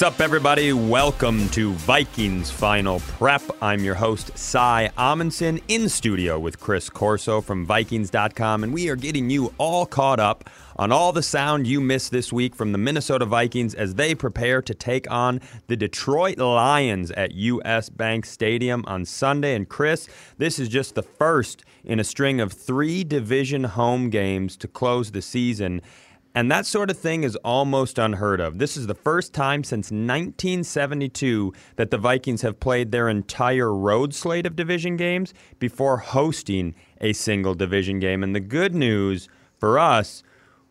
What's up, everybody? Welcome to Vikings Final Prep. I'm your host, Cy Amundson, in studio with Chris Corso from Vikings.com, and we are getting you all caught up on all the sound you missed this week from the Minnesota Vikings as they prepare to take on the Detroit Lions at US Bank Stadium on Sunday. And Chris, this is just the first in a string of three division home games to close the season. And that sort of thing is almost unheard of. This is the first time since 1972 that the Vikings have played their entire road slate of division games before hosting a single division game. And the good news for us,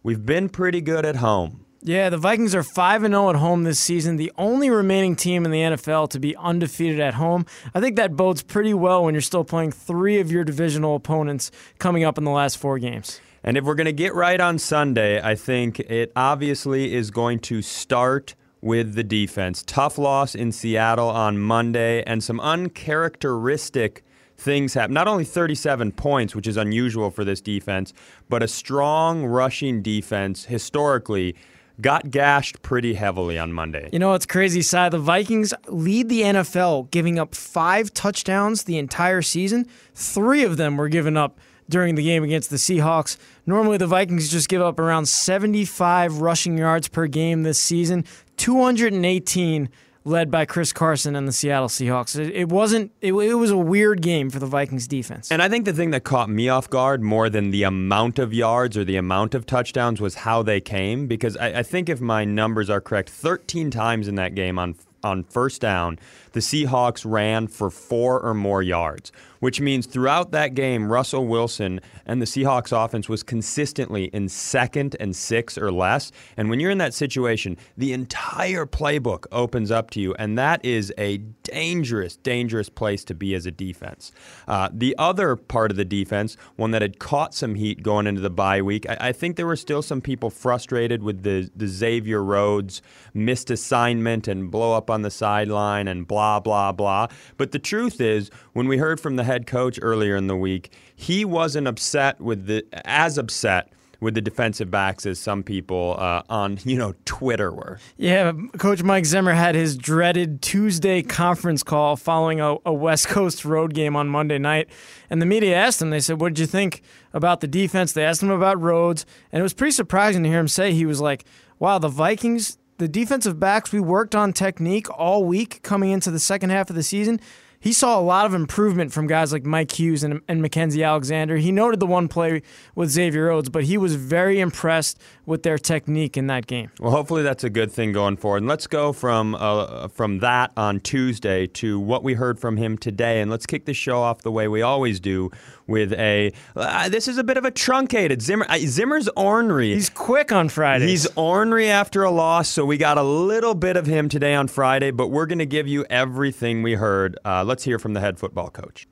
we've been pretty good at home. Yeah, the Vikings are 5 0 at home this season, the only remaining team in the NFL to be undefeated at home. I think that bodes pretty well when you're still playing three of your divisional opponents coming up in the last four games. And if we're going to get right on Sunday, I think it obviously is going to start with the defense. Tough loss in Seattle on Monday, and some uncharacteristic things happen. Not only 37 points, which is unusual for this defense, but a strong rushing defense historically got gashed pretty heavily on Monday. You know what's crazy, Cy? The Vikings lead the NFL, giving up five touchdowns the entire season. Three of them were given up during the game against the Seahawks. Normally, the Vikings just give up around 75 rushing yards per game this season, 218 led by Chris Carson and the Seattle Seahawks. It, wasn't. It, it, was a weird game for the Vikings defense. And I think the thing that caught me off guard more than the amount of yards or the amount of touchdowns was how they came. Because I, I think if my numbers are correct, 13 times in that game on on first down, the Seahawks ran for four or more yards, which means throughout that game, Russell Wilson and the Seahawks offense was consistently in second and six or less. And when you're in that situation, the entire playbook opens up to you, and that is a dangerous, dangerous place to be as a defense. Uh, the other part of the defense, one that had caught some heat going into the bye week, I, I think there were still some people frustrated with the, the Xavier Rhodes missed assignment and blow up on the sideline and blah, blah, blah. But the truth is, when we heard from the head coach earlier in the week, he wasn't upset with the, as upset with the defensive backs as some people uh, on you know Twitter were. Yeah, Coach Mike Zimmer had his dreaded Tuesday conference call following a, a, West Coast road game on Monday night, and the media asked him. They said, "What did you think about the defense?" They asked him about Rhodes, and it was pretty surprising to hear him say he was like, "Wow, the Vikings." The defensive backs, we worked on technique all week coming into the second half of the season he saw a lot of improvement from guys like Mike Hughes and, and Mackenzie Alexander. He noted the one play with Xavier Rhodes, but he was very impressed with their technique in that game. Well, hopefully that's a good thing going forward. And let's go from uh, from that on Tuesday to what we heard from him today, and let's kick the show off the way we always do with a. Uh, this is a bit of a truncated Zimmer. Uh, Zimmer's ornery. He's quick on Friday. He's ornery after a loss, so we got a little bit of him today on Friday, but we're going to give you everything we heard. Uh, let's hear from the head football coach.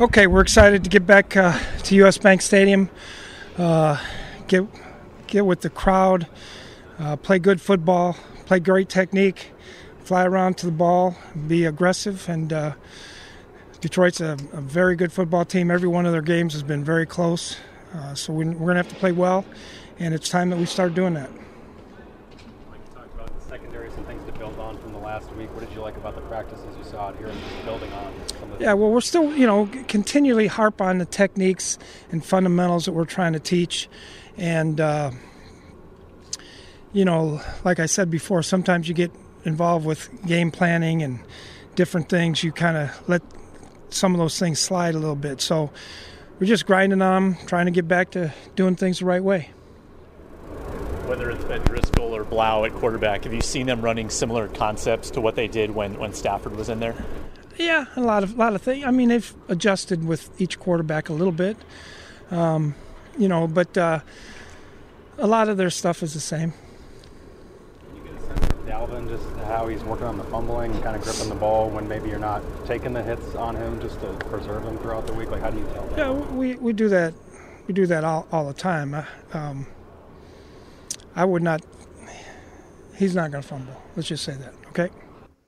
Okay, we're excited to get back uh, to US Bank Stadium. Uh, get get with the crowd, uh, play good football, play great technique, fly around to the ball, be aggressive, and Detroit's a, a, very good football team. Every one of their games has been very close. Uh, so we, are going to have to play well, and it's time that we start doing that. Mike, you talked about the secondary, some things to build on from the last week. What did you like about the practices you saw out here and building on? yeah, well, we're still, you know, continually harp on the techniques and fundamentals that we're trying to teach. And, uh, you know, like I said before, sometimes you get involved with game planning and different things. You kind of let some of those things slide a little bit. So we're just grinding on them, trying to get back to doing things the right way. Whether it's been Driskel or Blough at quarterback, have you seen them running similar concepts to what they did when, when Stafford was in there? Yeah, a lot of a lot of things. I mean, they've adjusted with each quarterback a little bit, um, you know, but uh, a lot of their stuff is the same. Dalvin, just how he's working on the fumbling kind of gripping the ball when maybe you're not taking the hits on him just to preserve him throughout the week? Like, how do you tell that? Yeah, we, we do that. We do that all, all the time. Um, I would not. He's not going to fumble. Let's just say that. Okay.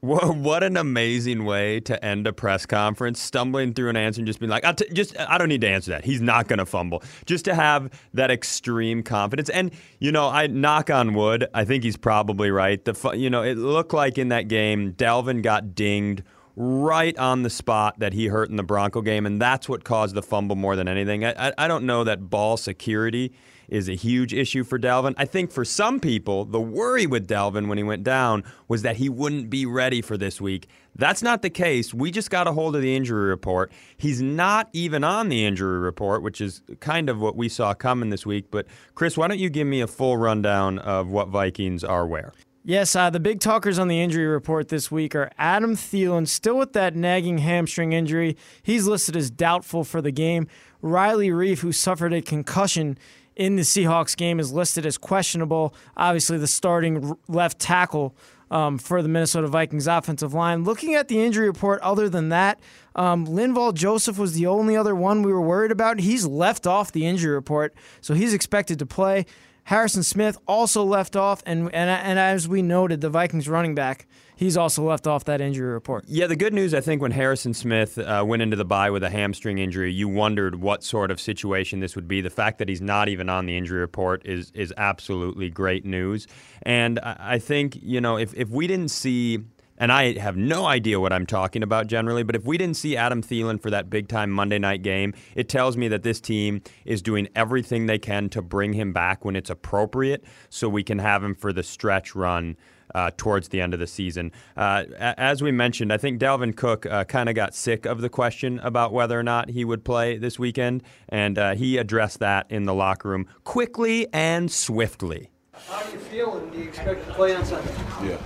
What, an amazing way to end a press conference, stumbling through an answer and just being like, I t- just I don't need to answer that. He's not going to fumble. Just to have that extreme confidence. And you know, I knock on wood, I think he's probably right. The fu- you know, it looked like in that game Dalvin got dinged right on the spot that he hurt in the Bronco game, and that's what caused the fumble more than anything. I, I, I don't know that ball security is a huge issue for Dalvin. I think for some people, the worry with Dalvin when he went down was that he wouldn't be ready for this week. That's not the case. We just got a hold of the injury report. He's not even on the injury report, which is kind of what we saw coming this week. But, Chris, why don't you give me a full rundown of what Vikings are where? Yes, uh, the big talkers on the injury report this week are Adam Thielen, still with that nagging hamstring injury. He's listed as doubtful for the game. Riley Reiff, who suffered a concussion in the Seahawks game is listed as questionable. Obviously, the starting left tackle um, for the Minnesota Vikings offensive line. Looking at the injury report, other than that, um, Linval Joseph was the only other one we were worried about. He's left off the injury report, so he's expected to play. Harrison Smith also left off, and, and and as we noted, the Vikings running back he's also left off that injury report. Yeah, the good news, I think, when Harrison Smith uh, went into the bye with a hamstring injury, you wondered what sort of situation this would be. The fact that he's not even on the injury report is is absolutely great news. And I think you know if if we didn't see and I have no idea what I'm talking about generally, but if we didn't see Adam Thielen for that big time Monday night game, it tells me that this team is doing everything they can to bring him back when it's appropriate so we can have him for the stretch run. Uh, towards the end of the season. Uh, as we mentioned, I think Dalvin Cook uh, kind of got sick of the question about whether or not he would play this weekend, and uh, he addressed that in the locker room quickly and swiftly. How are you feeling? Do you expect to play on Sunday? Yeah.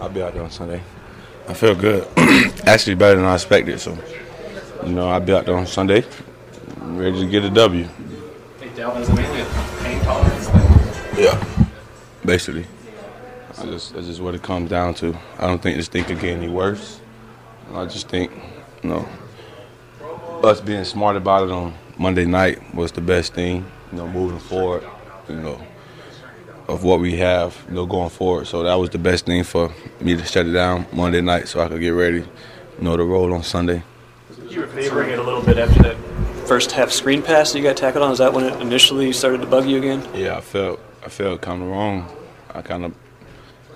I'll be out there on Sunday. I feel good. Actually, better than I expected. So, you know, I'll be out there on Sunday, ready to get a W. Hey, Dalvin, is it mainly a pain tolerance Yeah. Basically, I just that's just what it comes down to. I don't think this thing could get any worse. I just think, you know, us being smart about it on Monday night was the best thing. You know, moving forward. You know of what we have, you know, going forward. So that was the best thing for me to shut it down Monday night, so I could get ready, you know, to roll on Sunday. You were favoring it a little bit after that first half screen pass that you got tackled on. Is that when it initially started to bug you again? Yeah, I felt I felt kind of wrong. I kind of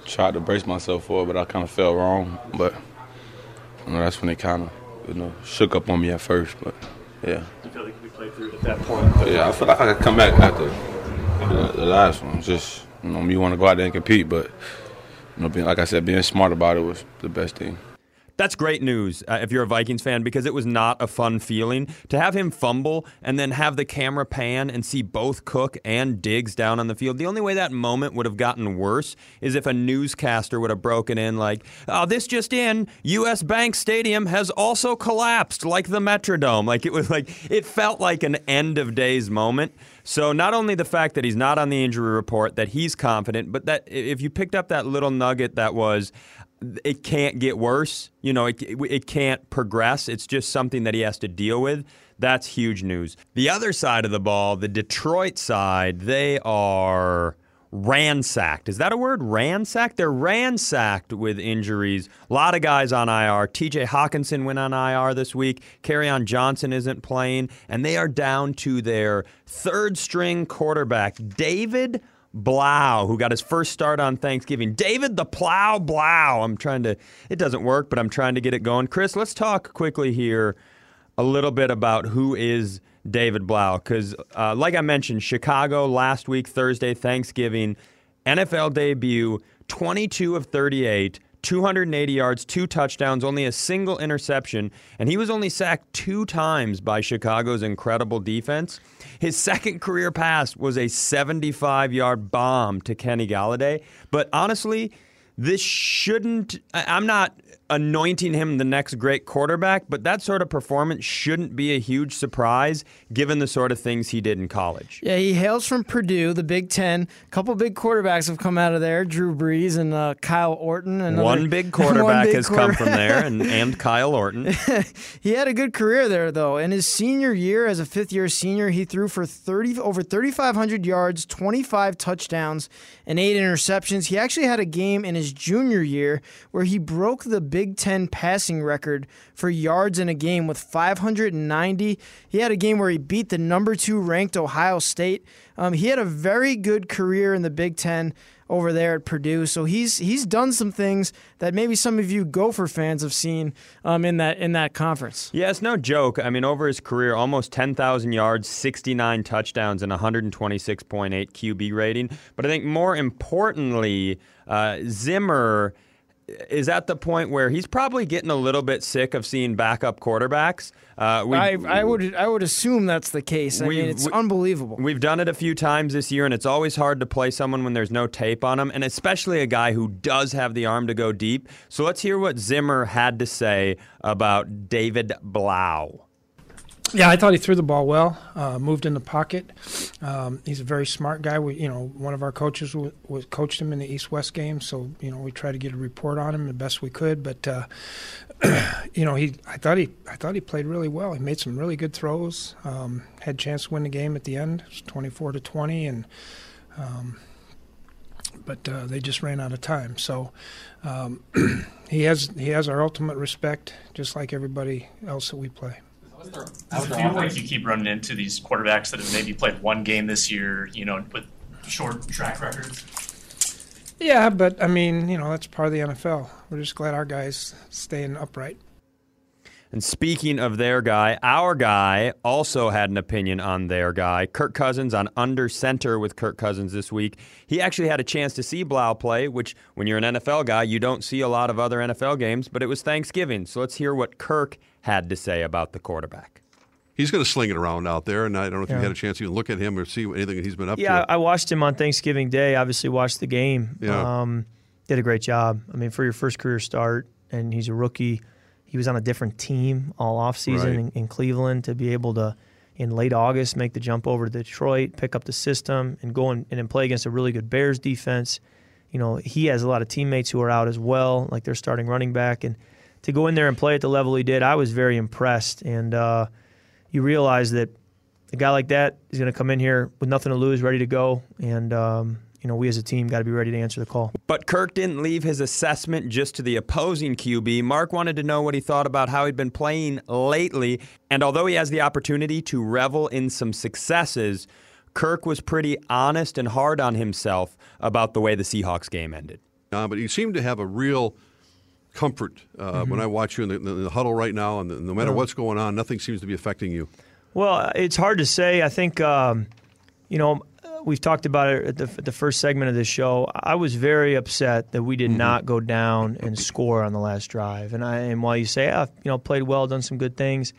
tried to brace myself for it, but I kind of felt wrong. But you know, that's when it kind of you know shook up on me at first. But yeah. You feel like we played through at that point. But yeah, I feel like I could come back after the, the last one. Just you know, me want to go out there and compete, but you know, being, like I said, being smart about it was the best thing. That's great news uh, if you're a Vikings fan because it was not a fun feeling to have him fumble and then have the camera pan and see both Cook and Diggs down on the field. The only way that moment would have gotten worse is if a newscaster would have broken in like, "Oh, this just in, US Bank Stadium has also collapsed like the Metrodome." Like it was like it felt like an end of days moment. So not only the fact that he's not on the injury report, that he's confident, but that if you picked up that little nugget that was, it can't get worse. You know, it, it can't progress. It's just something that he has to deal with. That's huge news. The other side of the ball, the Detroit side, they are ransacked. Is that a word? Ransacked? They're ransacked with injuries. A lot of guys on IR. TJ Hockenson went on IR this week. Kerryon Johnson isn't playing. And they are down to their third string quarterback, David Blough, who got his first start on Thanksgiving. David the Plow Blough. I'm trying to, it doesn't work, but I'm trying to get it going. Chris, let's talk quickly here a little bit about who is David Blough. Because, uh, like I mentioned, Chicago last week, Thursday, Thanksgiving, NFL debut, 22 of 38. 280 yards, two touchdowns, only a single interception, and he was only sacked two times by Chicago's incredible defense. His second career pass was a 75 yard bomb to Kenny Golladay. But honestly, this shouldn't. I'm not anointing him the next great quarterback, but that sort of performance shouldn't be a huge surprise given the sort of things he did in college. Yeah, he hails from Purdue, the Big Ten. A couple big quarterbacks have come out of there: Drew Brees and uh, Kyle Orton. Another, one big quarterback one big has quarter- come from there, and, and Kyle Orton. he had a good career there, though. In his senior year, as a fifth-year senior, he threw for thirty over thirty-five hundred yards, twenty-five touchdowns, and eight interceptions. He actually had a game in his junior year where he broke the Big Ten passing record for yards in a game with 590. He had a game where he beat the number two ranked Ohio State. Um, he had a very good career in the Big Ten over there at Purdue. So he's he's done some things that maybe some of you Gopher fans have seen um, in that in that conference. Yeah, it's no joke. I mean, over his career, almost 10,000 yards, 69 touchdowns, and 126.8 QB rating. But I think more importantly, uh, Zimmer is at the point where he's probably getting a little bit sick of seeing backup quarterbacks. Uh, we- I, I would I would assume that's the case. I mean, it's we- unbelievable. We've done it a few times this year, and it's always hard to play someone when there's no tape on them, and especially a guy who does have the arm to go deep. So let's hear what Zimmer had to say about David Blough. Yeah, I thought he threw the ball well. Uh, moved in the pocket. Um, he's a very smart guy. We, you know, one of our coaches w- was coached him in the East-West game, so you know we tried to get a report on him the best we could. But uh, you know, he I thought he I thought he played really well. He made some really good throws. Um, had a chance to win the game at the end. It was 24 to 20, and um, but uh, they just ran out of time. So um, he has he has our ultimate respect, just like everybody else that we play. Does it feel like you keep running into these quarterbacks that have maybe played one game this year, you know, with short track records? Yeah, but I mean, you know, that's part of the NFL. We're just glad our guys staying upright. And speaking of their guy, our guy also had an opinion on their guy. Kirk Cousins on Under Center with Kirk Cousins this week. He actually had a chance to see Blough play, which, when you're an NFL guy, you don't see a lot of other NFL games, but it was Thanksgiving. So let's hear what Kirk had to say about the quarterback. He's going to sling it around out there, and I don't know if you had a chance to even look at him or see anything that he's been up Yeah, to. Yeah, I watched him on Thanksgiving Day. Obviously, watched the game. Yeah. Um, did a great job. I mean, for your first career start, and he's a rookie. He was on a different team all offseason Right. in, in Cleveland to be able to, in late August, make the jump over to Detroit, pick up the system, and go in, and play against a really good Bears defense. You know, he has a lot of teammates who are out as well, like their starting running back, and to go in there and play at the level he did, I was very impressed. And uh, you realize that a guy like that is going to come in here with nothing to lose, ready to go, and um, you know we as a team got to be ready to answer the call. But Kirk didn't leave his assessment just to the opposing QB. Mark wanted to know what he thought about how he'd been playing lately. And although he has the opportunity to revel in some successes, Kirk was pretty honest and hard on himself about the way the Seahawks game ended. Uh, but you seem to have a real comfort uh, when I watch you in the, in the huddle right now, and no matter Yeah. what's going on, nothing seems to be affecting you. Well, it's hard to say. I think, um, you know, we've talked about it at the, at the first segment of this show. I was very upset that we did not go down and score on the last drive. And I, and while you say, ah, you know, played well, done some good things,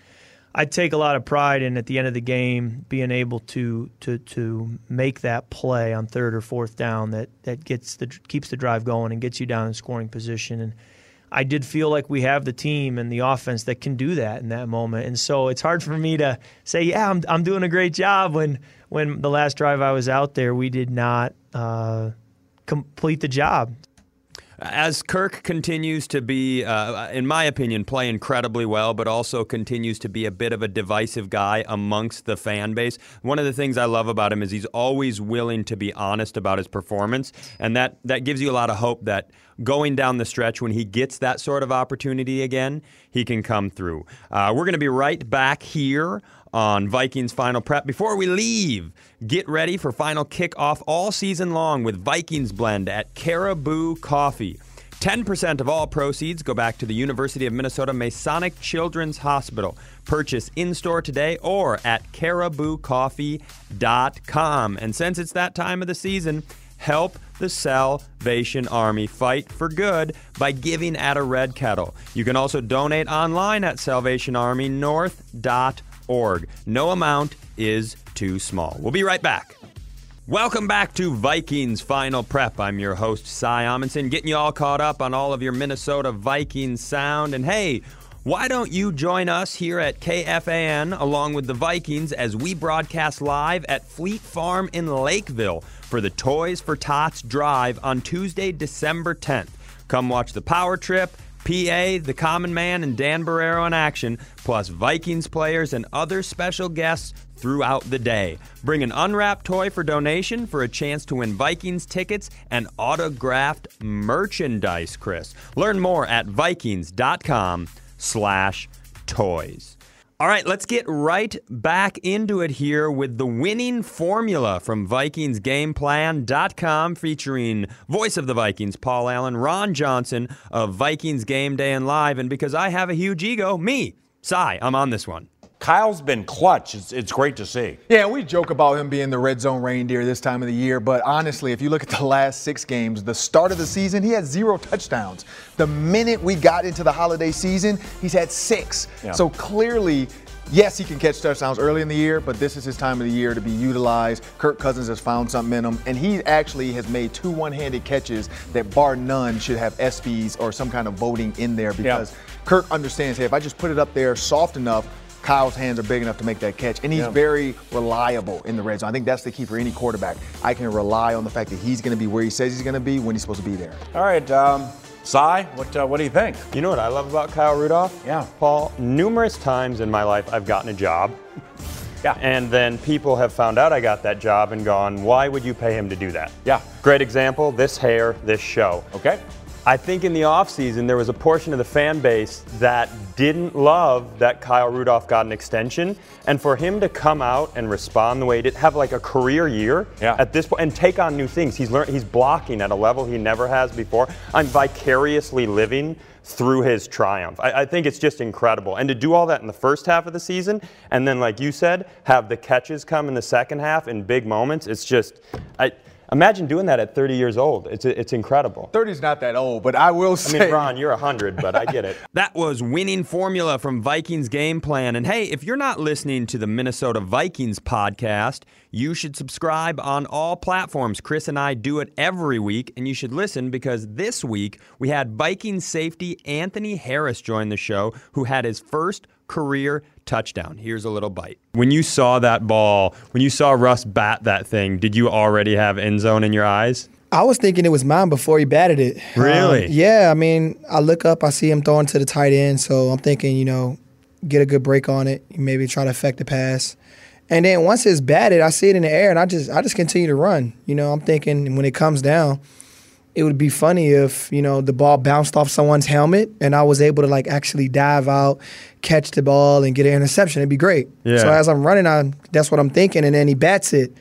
I take a lot of pride in at the end of the game being able to to to make that play on third or fourth down that that gets the keeps the drive going and gets you down in scoring position and. I did feel like we have the team and the offense that can do that in that moment. And so it's hard for me to say, yeah, I'm, I'm doing a great job when, when the last drive I was out there, we did not uh, complete the job. As Kirk continues to be, uh, in my opinion, play incredibly well, but also continues to be a bit of a divisive guy amongst the fan base. One of the things I love about him is he's always willing to be honest about his performance, and that that gives you a lot of hope that going down the stretch when he gets that sort of opportunity again, he can come through. Uh, we're going to be right back here on Vikings Final Prep. Before we leave, get ready for final kickoff all season long with Vikings Blend at Caribou Coffee. 10% of all proceeds go back to the University of Minnesota Masonic Children's Hospital. Purchase in store today or at cariboucoffee.com. And since it's that time of the season, help the Salvation Army fight for good by giving at a red kettle. You can also donate online at salvationarmynorth.org. No amount is too small. We'll be right back. Welcome back to Vikings Final Prep. I'm your host, Cy Amundson, getting you all caught up on all of your Minnesota Vikings sound. And hey, why don't you join us here at KFAN along with the Vikings as we broadcast live at Fleet Farm in Lakeville for the Toys for Tots Drive on Tuesday, December 10th. Come watch the Power Trip, PA, the Common Man, and Dan Barreiro in action, plus Vikings players and other special guests throughout the day. Bring an unwrapped toy for donation for a chance to win Vikings tickets and autographed merchandise, Chris. Learn more at vikings.com slash toys. All right, let's get right back into it here with the winning formula from VikingsGamePlan.com featuring voice of the Vikings, Paul Allen, Ron Johnson of Vikings Game Day and Live. And because I have a huge ego, me, Cy, I'm on this one. Kyle's been clutch. It's, it's great to see. Yeah, we joke about him being the red zone reindeer this time of the year, but honestly, if you look at the last six games, the start of the season, he had zero touchdowns. The minute we got into the holiday season, he's had six. Yeah. So clearly, yes, he can catch touchdowns early in the year, but this is his time of the year to be utilized. Kirk Cousins has found something in him, and he actually has made two one-handed catches that, bar none, should have SVs or some kind of voting in there because Kirk understands, hey, if I just put it up there soft enough, Kyle's hands are big enough to make that catch, and he's Yeah. very reliable in the red zone. I think that's the key for any quarterback. I can rely on the fact that he's going to be where he says he's going to be when he's supposed to be there. All right, um, Cy, what, uh, what do you think? You know what I love about Kyle Rudolph? Yeah. Paul, numerous times in my life I've gotten a job. Yeah. And then people have found out I got that job and gone, why would you pay him to do that? Yeah. Great example this hair, this show. Okay. I think in the offseason, there was a portion of the fan base that didn't love that Kyle Rudolph got an extension. And for him to come out and respond the way he did, have like a career year Yeah. at this point, and take on new things. He's learned, he's blocking at a level he never has before. I'm vicariously living through his triumph. I, I think it's just incredible. And to do all that in the first half of the season, and then, like you said, have the catches come in the second half in big moments, it's just, I imagine doing that at 30 years old. It's, it's incredible. 30's not that old, but I will say. I mean, Ron, you're 100, but I get it. that was Winning Formula from Vikings Game Plan. And hey, if you're not listening to the Minnesota Vikings podcast, you should subscribe on all platforms. Chris and I do it every week, and you should listen because this week we had Vikings safety Anthony Harris join the show, who had his first career touchdown. Here's a little bite. When you saw that ball, when you saw Russ bat that thing, did you already have end zone in your eyes? I was thinking it was mine before he batted it. Really? Um, yeah, I mean, I look up, I see him throwing to the tight end, so I'm thinking, you know, get a good break on it, maybe try to affect the pass. And then once it's batted, I see it in the air, and I just I just continue to run. You know, I'm thinking when it comes down, it would be funny if you know the ball bounced off someone's helmet and I was able to like actually dive out, catch the ball, and get an interception. It'd be great. Yeah. So as I'm running, I that's what I'm thinking, and then he bats it,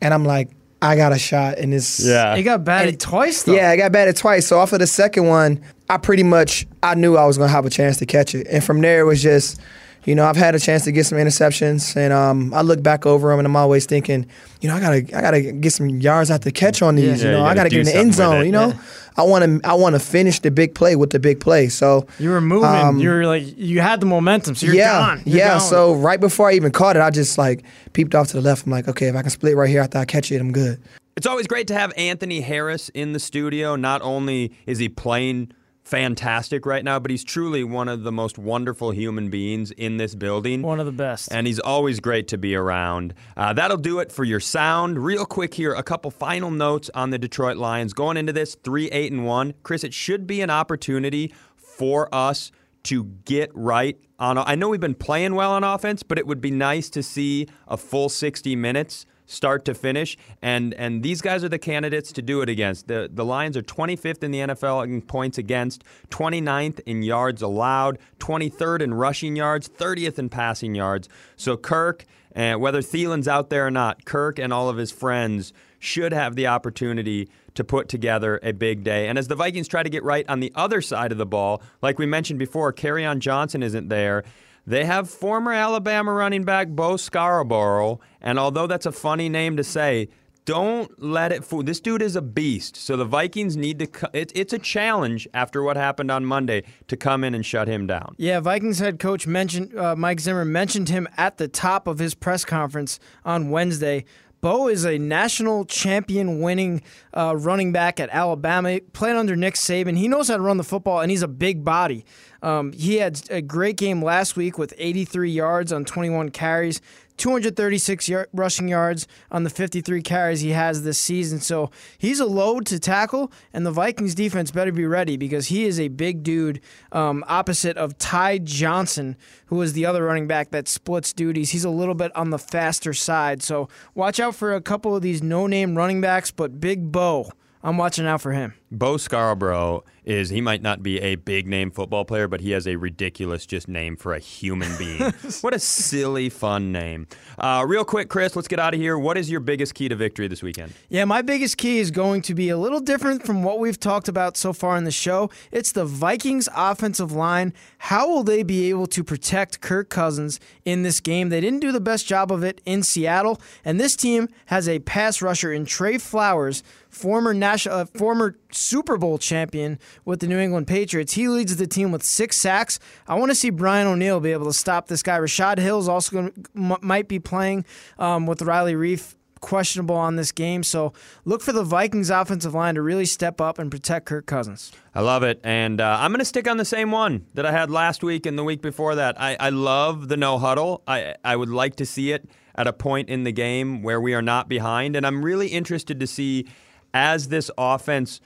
and I'm like, I got a shot, and it's He got batted twice though. yeah, I got batted twice. So off of the second one, I pretty much I knew I was gonna have a chance to catch it, and from there it was just, you know, I've had a chance to get some interceptions, and um, I look back over them, and I'm always thinking, you know, I gotta I gotta get some yards out the catch on these. Yeah, you know, you I gotta gotta get in the end zone. You know, Yeah. I want to I want to finish the big play with the big play. So You were moving. Um, you were like you had the momentum, so you're yeah, gone. You're yeah. gone. So right before I even caught it, I just like peeped off to the left. I'm like, okay, if I can split right here after I catch it, I'm good. It's always great to have Anthony Harris in the studio. Not only is he playing fantastic right now, but he's truly one of the most wonderful human beings in this building. one of the best. And he's always great to be around. Uh, that'll do it for your sound. Real quick here, a couple final notes on the Detroit Lions. Going into this, three, eight, and one. Chris, it should be an opportunity for us to get right on. I know we've been playing well on offense, but it would be nice to see a full 60 minutes start to finish and and these guys are the candidates to do it against the the Lions are 25th in the NFL in points against 29th in yards allowed 23rd in rushing yards 30th in passing yards so Kirk and whether Thielen's out there or not Kirk and all of his friends should have the opportunity to put together a big day. And as the Vikings try to get right on the other side of the ball, like we mentioned before, on Johnson isn't there. They have former Alabama running back Bo Scarborough, and although that's a funny name to say, don't let it fool. This dude is a beast. So the Vikings need to. It, it's a challenge after what happened on Monday to come in and shut him down. Yeah, Vikings head coach mentioned uh, Mike Zimmer mentioned him at the top of his press conference on Wednesday. Bo is a national champion winning uh, running back at Alabama, playing under Nick Saban. He knows how to run the football, and he's a big body. Um, he had a great game last week with 83 yards on 21 carries, 236 y- rushing yards on the 53 carries he has this season. So he's a load to tackle, and the Vikings defense better be ready because he is a big dude um, opposite of Ty Johnson, who is the other running back that splits duties. He's a little bit on the faster side. So watch out for a couple of these no name running backs, but Big Bo. I'm watching out for him. Bo Scarborough is he might not be a big name football player, but he has a ridiculous just name for a human being. what a silly, fun name. Uh, real quick, Chris, let's get out of here. What is your biggest key to victory this weekend? Yeah, my biggest key is going to be a little different from what we've talked about so far in the show. It's the Vikings offensive line. How will they be able to protect Kirk Cousins in this game? They didn't do the best job of it in Seattle, and this team has a pass rusher in Trey Flowers, former national, uh, former Super Bowl champion with the New England Patriots. He leads the team with six sacks. I want to see Brian O'Neill be able to stop this guy. Rashod Hill's also gonna, might be playing um, with Riley Reiff questionable on this game. So look for the Vikings offensive line to really step up and protect Kirk Cousins. I love it. And uh, I'm going to stick on the same one that I had last week and the week before that. I, I love the no huddle. I, I would like to see it at a point in the game where we are not behind. And I'm really interested to see as this offense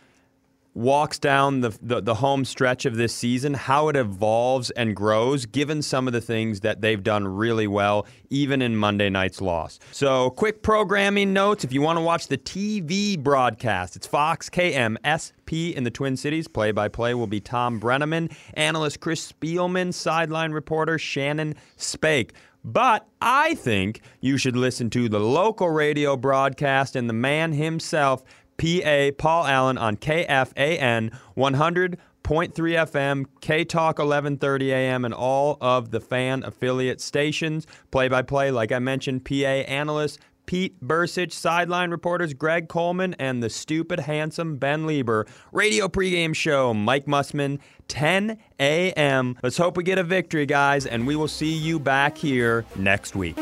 walks down the, the, the home stretch of this season, how it evolves and grows, given some of the things that they've done really well, even in Monday night's loss. So, quick programming notes: if you want to watch the TV broadcast, it's Fox KMSP in the Twin Cities. Play by play will be Thom Brennaman, analyst Chris Spielman, sideline reporter Shannon Spake. But I think you should listen to the local radio broadcast and the man himself, PA Paul Allen on KFAN 100.3 FM, K Talk 1130 AM, and all of the fan affiliate stations. Play by play, like I mentioned, PA analyst Pete Bercich, sideline reporters Greg Coleman, and the stupid, handsome Ben Leber. Radio pregame show, Mike Mussman, 10 a.m. Let's hope we get a victory, guys, and we will see you back here next week.